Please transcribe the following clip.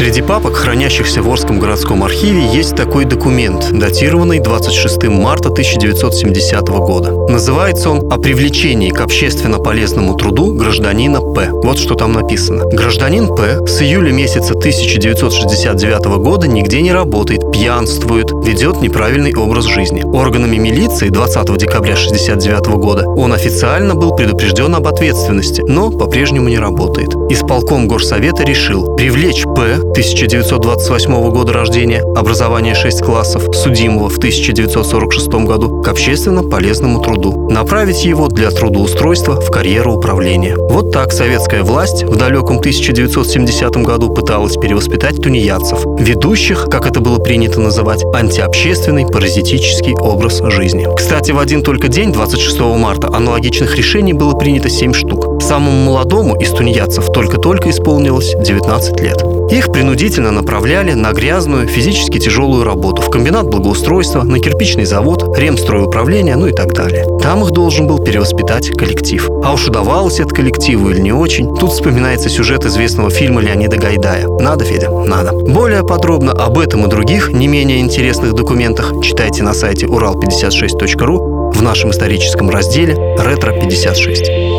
Среди папок, хранящихся в Орском городском архиве, есть такой документ, датированный 26 марта 1970 года. Называется он «О привлечении к общественно полезному труду гражданина П». Вот что там написано. Гражданин П. с июля месяца 1969 года нигде не работает, пьянствует, ведет неправильный образ жизни. Органами милиции 20 декабря 1969 года он официально был предупрежден об ответственности, но по-прежнему не работает. Исполком горсовета решил привлечь П. 1928 года рождения, образование 6 классов, судимого в 1946 году к общественно полезному труду, направить его для трудоустройства в карьеру управления. Вот так советская власть в далеком 1970 году пыталась перевоспитать тунеядцев, ведущих, как это было принято называть, антиобщественный паразитический образ жизни. Кстати, в один только день, 26 марта, аналогичных решений было принято 7 штук. Самому молодому из тунеядцев только-только исполнилось 19 лет. Их принудительно направляли на грязную, физически тяжелую работу в комбинат благоустройства, на кирпичный завод, ремстройуправление, ну и так далее. Там их должен был перевоспитать коллектив. А уж удавалось это коллективу или не очень, тут вспоминается сюжет известного фильма Леонида Гайдая. Надо, Федя, надо. Более подробно об этом и других не менее интересных документах читайте на сайте урал56.ру в нашем историческом разделе «Ретро-56».